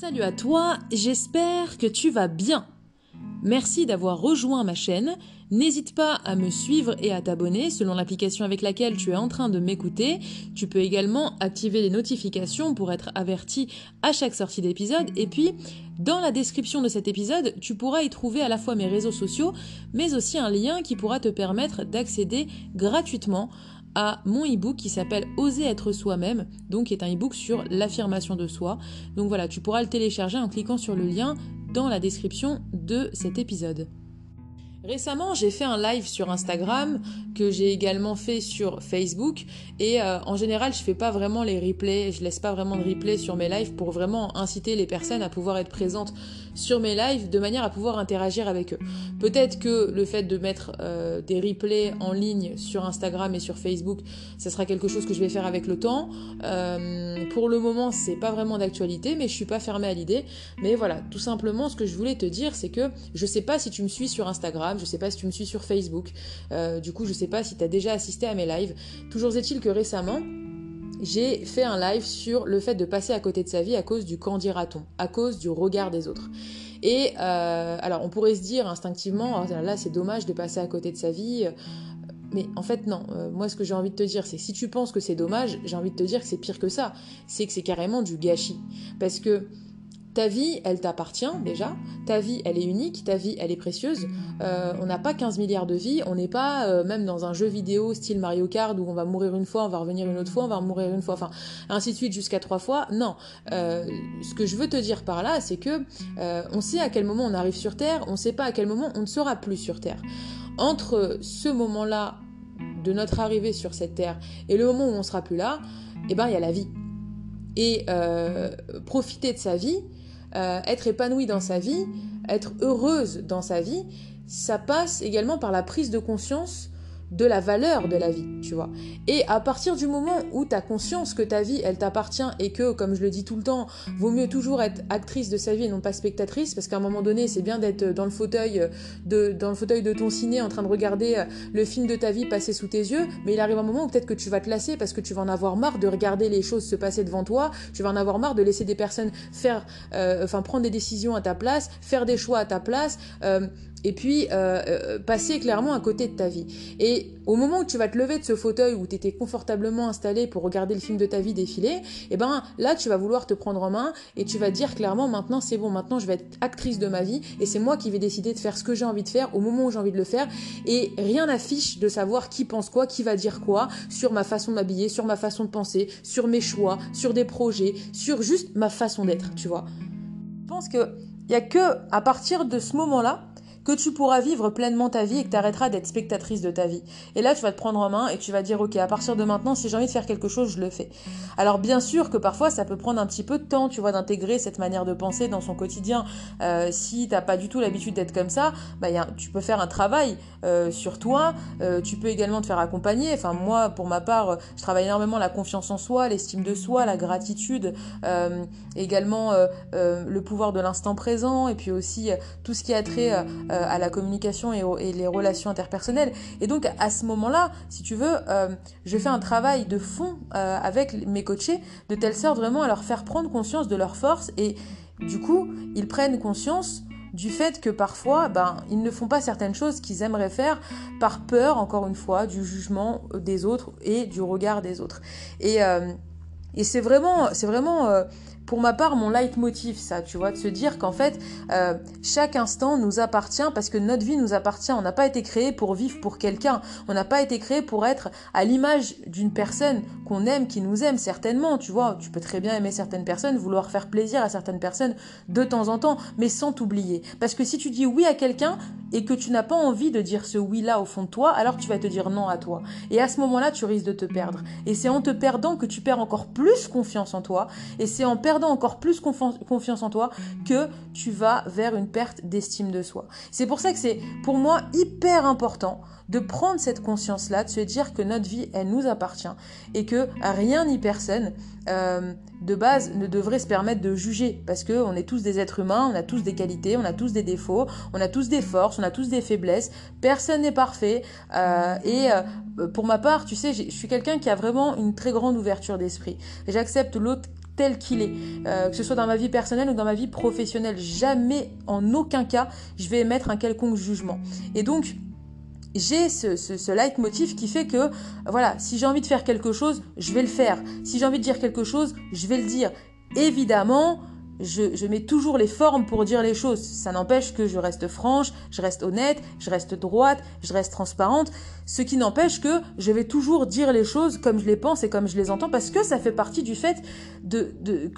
Salut à toi, j'espère que tu vas bien. Merci d'avoir rejoint ma chaîne. N'hésite pas à me suivre et à t'abonner selon l'application avec laquelle tu es en train de m'écouter. Tu peux également activer les notifications pour être averti à chaque sortie d'épisode. Et puis, dans la description de cet épisode, tu pourras y trouver à la fois mes réseaux sociaux, mais aussi un lien qui pourra te permettre d'accéder gratuitement à mon e-book qui s'appelle Oser être soi-même, donc qui est un e-book sur l'affirmation de soi. Donc voilà, tu pourras le télécharger en cliquant sur le lien dans la description de cet épisode. Récemment, j'ai fait un live sur Instagram que j'ai également fait sur Facebook et euh, en général, je fais pas vraiment les replays, je laisse pas vraiment de replays sur mes lives pour vraiment inciter les personnes à pouvoir être présentes sur mes lives de manière à pouvoir interagir avec eux. Peut-être que le fait de mettre euh, des replays en ligne sur Instagram et sur Facebook, ça sera quelque chose que je vais faire avec le temps. Euh, pour le moment, c'est pas vraiment d'actualité, mais je suis pas fermée à l'idée. Mais voilà, tout simplement, ce que je voulais te dire, c'est que je sais pas si tu me suis sur Instagram, je sais pas si tu me suis sur Facebook. Euh, du coup, je sais pas si tu as déjà assisté à mes lives. Toujours est-il que récemment, j'ai fait un live sur le fait de passer à côté de sa vie à cause du quand à cause du regard des autres. Et euh, alors, on pourrait se dire instinctivement, oh là, c'est dommage de passer à côté de sa vie. Mais en fait, non. Euh, moi, ce que j'ai envie de te dire, c'est si tu penses que c'est dommage, j'ai envie de te dire que c'est pire que ça. C'est que c'est carrément du gâchis. Parce que ta vie, elle t'appartient déjà. Ta vie, elle est unique. Ta vie, elle est précieuse. Euh, on n'a pas 15 milliards de vies. On n'est pas euh, même dans un jeu vidéo style Mario Kart où on va mourir une fois, on va revenir une autre fois, on va mourir une fois. Enfin, ainsi de suite jusqu'à trois fois. Non. Euh, ce que je veux te dire par là, c'est que on sait à quel moment on arrive sur Terre. On ne sait pas à quel moment on ne sera plus sur Terre. Entre ce moment-là de notre arrivée sur cette Terre et le moment où on sera plus là, eh ben il y a la vie. Et profiter de sa vie, euh, être épanouie dans sa vie, être heureuse dans sa vie, ça passe également par la prise de conscience de la valeur de la vie, tu vois. Et à partir du moment où tu as conscience que ta vie, elle t'appartient et que, comme je le dis tout le temps, vaut mieux toujours être actrice de sa vie et non pas spectatrice, parce qu'à un moment donné, c'est bien d'être dans le fauteuil de, dans le fauteuil de ton ciné en train de regarder euh, le film de ta vie passer sous tes yeux, mais il arrive un moment où peut-être que tu vas te lasser parce que tu vas en avoir marre de regarder les choses se passer devant toi, tu vas en avoir marre de laisser des personnes faire, euh, enfin prendre des décisions à ta place, faire des choix à ta place. Euh, et puis euh, euh, passer clairement à côté de ta vie. Et au moment où tu vas te lever de ce fauteuil où tu étais confortablement installé pour regarder le film de ta vie défiler, et eh ben là tu vas vouloir te prendre en main et tu vas dire clairement maintenant c'est bon, maintenant je vais être actrice de ma vie et c'est moi qui vais décider de faire ce que j'ai envie de faire au moment où j'ai envie de le faire et rien n'affiche de savoir qui pense quoi, qui va dire quoi sur ma façon de m'habiller, sur ma façon de penser, sur mes choix, sur des projets, sur juste ma façon d'être, tu vois. Je pense que il y a que à partir de ce moment-là que tu pourras vivre pleinement ta vie et que tu arrêteras d'être spectatrice de ta vie. Et là, tu vas te prendre en main et tu vas dire, ok, à partir de maintenant, si j'ai envie de faire quelque chose, je le fais. Alors bien sûr que parfois, ça peut prendre un petit peu de temps, tu vois, d'intégrer cette manière de penser dans son quotidien. Euh, si t'as pas du tout l'habitude d'être comme ça, bah, y tu peux faire un travail euh, sur toi. Euh, tu peux également te faire accompagner. Enfin, moi, pour ma part, je travaille énormément la confiance en soi, l'estime de soi, la gratitude, euh, également le pouvoir de l'instant présent, et puis aussi tout ce qui a trait à la communication et, les relations interpersonnelles. Et donc à ce moment-là, si tu veux, euh, je fais un travail de fond euh, avec mes coachés de telle sorte vraiment à leur faire prendre conscience de leurs forces et du coup, ils prennent conscience du fait que parfois, ben, ils ne font pas certaines choses qu'ils aimeraient faire par peur, encore une fois, du jugement des autres et du regard des autres. Et, et c'est vraiment, c'est vraiment pour ma part mon leitmotiv ça, tu vois, de se dire qu'en fait euh, chaque instant nous appartient parce que notre vie nous appartient. On n'a pas été créé pour vivre pour quelqu'un. On n'a pas été créé pour être à l'image d'une personne qu'on aime, qui nous aime certainement. Tu vois, tu peux très bien aimer certaines personnes, vouloir faire plaisir à certaines personnes de temps en temps, mais sans t'oublier. Parce que si tu dis oui à quelqu'un et que tu n'as pas envie de dire ce oui là au fond de toi, alors tu vas te dire non à toi. Et à ce moment-là, tu risques de te perdre. Et c'est en te perdant que tu perds encore plus confiance en toi. Et c'est en perdant encore plus confiance en toi que tu vas vers une perte d'estime de soi. C'est pour ça que c'est pour moi hyper important de prendre cette conscience-là, de se dire que notre vie, elle nous appartient et que rien ni personne euh, de base ne devrait se permettre de juger parce que on est tous des êtres humains, on a tous des qualités, on a tous des défauts, on a tous des forces, on a tous des faiblesses. Personne n'est parfait euh, et euh, pour ma part, tu sais, je suis quelqu'un qui a vraiment une très grande ouverture d'esprit. J'accepte l'autre tel qu'il est, euh, que ce soit dans ma vie personnelle ou dans ma vie professionnelle. Jamais, en aucun cas, je vais émettre un quelconque jugement. Et donc, j'ai ce, ce, ce leitmotiv qui fait que, voilà, si j'ai envie de faire quelque chose, je vais le faire. Si j'ai envie de dire quelque chose, je vais le dire. Évidemment, je, mets toujours les formes pour dire les choses. Ça n'empêche que je reste franche, je reste honnête, je reste droite, je reste transparente. Ce qui n'empêche que je vais toujours dire les choses comme je les pense et comme je les entends parce que ça fait partie du fait de, de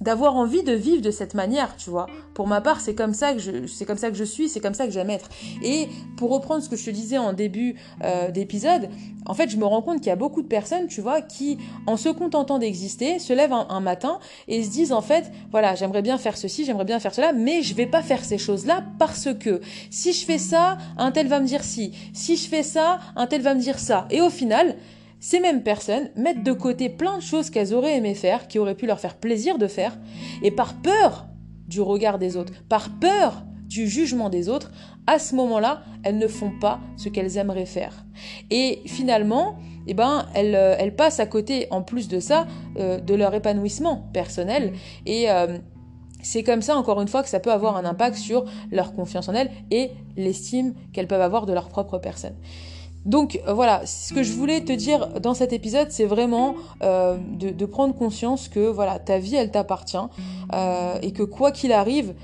d'avoir envie de vivre de cette manière, tu vois. Pour ma part, c'est comme ça que je, c'est comme ça que je suis, c'est comme ça que j'aime être. Et pour reprendre ce que je te disais en début euh, d'épisode, en fait, je me rends compte qu'il y a beaucoup de personnes, tu vois, qui, en se contentant d'exister, se lèvent un, matin et se disent en fait, voilà, j'aimerais bien faire ceci, j'aimerais bien faire cela, mais je vais pas faire ces choses-là parce que si je fais ça, un tel va me dire si, si je fais ça, un tel va me dire ça. Et au final, ces mêmes personnes mettent de côté plein de choses qu'elles auraient aimé faire, qui auraient pu leur faire plaisir de faire, et par peur du regard des autres, par peur du jugement des autres, à ce moment-là, elles ne font pas ce qu'elles aimeraient faire. Et finalement, eh ben, elles, euh, passent à côté, en plus de ça, euh, de leur épanouissement personnel. Et euh, c'est comme ça, encore une fois, que ça peut avoir un impact sur leur confiance en elles et l'estime qu'elles peuvent avoir de leur propre personne. Donc euh, voilà, ce que je voulais te dire dans cet épisode, c'est vraiment euh, de, prendre conscience que voilà, ta vie, elle t'appartient euh, et que quoi qu'il arrive,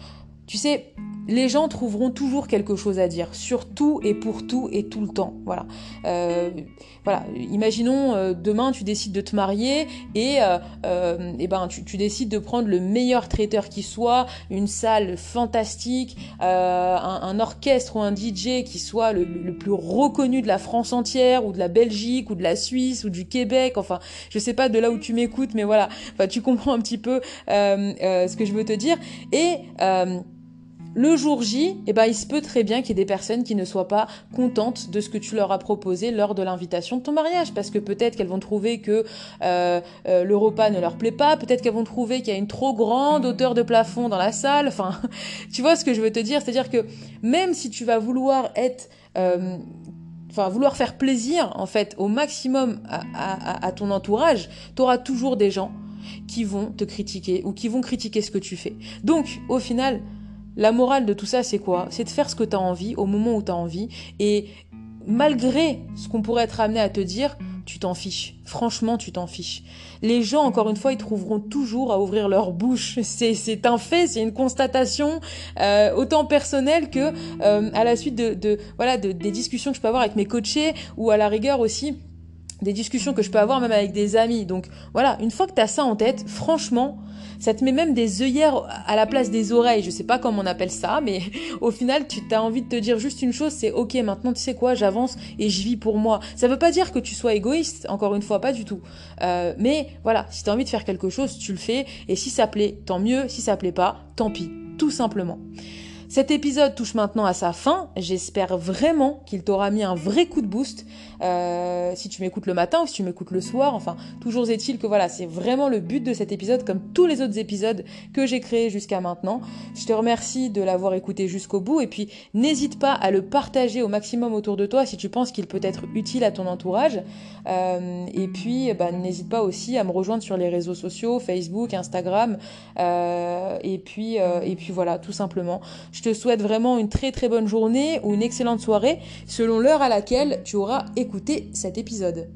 tu sais, les gens trouveront toujours quelque chose à dire sur tout et pour tout et tout le temps. Voilà. Euh, voilà. Imaginons euh, demain tu décides de te marier et, euh, et ben tu, décides de prendre le meilleur traiteur qui soit, une salle fantastique, un, orchestre ou un DJ qui soit le, le, plus reconnu de la France entière ou de la Belgique ou de la Suisse ou du Québec. Enfin, je sais pas de là où tu m'écoutes, mais voilà. Enfin, tu comprends un petit peu ce que je veux te dire et le jour J, eh ben, il se peut très bien qu'il y ait des personnes qui ne soient pas contentes de ce que tu leur as proposé lors de l'invitation de ton mariage, parce que peut-être qu'elles vont trouver que euh, euh, le repas ne leur plaît pas, peut-être qu'elles vont trouver qu'il y a une trop grande hauteur de plafond dans la salle, enfin, tu vois ce que je veux te dire, c'est-à-dire que même si tu vas vouloir être... Euh, enfin vouloir faire plaisir en fait au maximum à, à ton entourage, tu auras toujours des gens qui vont te critiquer ou qui vont critiquer ce que tu fais. Donc au final, la morale de tout ça, c'est quoi? C'est de faire ce que tu as envie au moment où tu as envie. Et malgré ce qu'on pourrait être amené à te dire, tu t'en fiches. Franchement, tu t'en fiches. Les gens, encore une fois, ils trouveront toujours à ouvrir leur bouche. C'est un fait, c'est une constatation euh, autant personnelle que euh, à la suite de, voilà des discussions que je peux avoir avec mes coachés ou à la rigueur aussi des discussions que je peux avoir même avec des amis. Donc voilà, une fois que tu as ça en tête, franchement, ça te met même des œillères à la place des oreilles. Je sais pas comment on appelle ça, mais au final, tu as envie de te dire juste une chose, c'est ok, maintenant tu sais quoi, j'avance et je vis pour moi. Ça veut pas dire que tu sois égoïste, encore une fois, pas du tout. Euh, mais voilà, si tu as envie de faire quelque chose, tu le fais. Et si ça plaît, tant mieux. Si ça plaît pas, tant pis. Tout simplement. Cet épisode touche maintenant à sa fin. J'espère vraiment qu'il t'aura mis un vrai coup de boost. Euh, si tu m'écoutes le matin ou si tu m'écoutes le soir, enfin, toujours est-il que voilà, c'est vraiment le but de cet épisode, comme tous les autres épisodes que j'ai créés jusqu'à maintenant. Je te remercie de l'avoir écouté jusqu'au bout et puis n'hésite pas à le partager au maximum autour de toi si tu penses qu'il peut être utile à ton entourage. Euh, et puis, bah, n'hésite pas aussi à me rejoindre sur les réseaux sociaux, Facebook, Instagram. Euh, et puis, et puis voilà, tout simplement. Je te souhaite vraiment une très très bonne journée ou une excellente soirée selon l'heure à laquelle tu auras écouté cet épisode.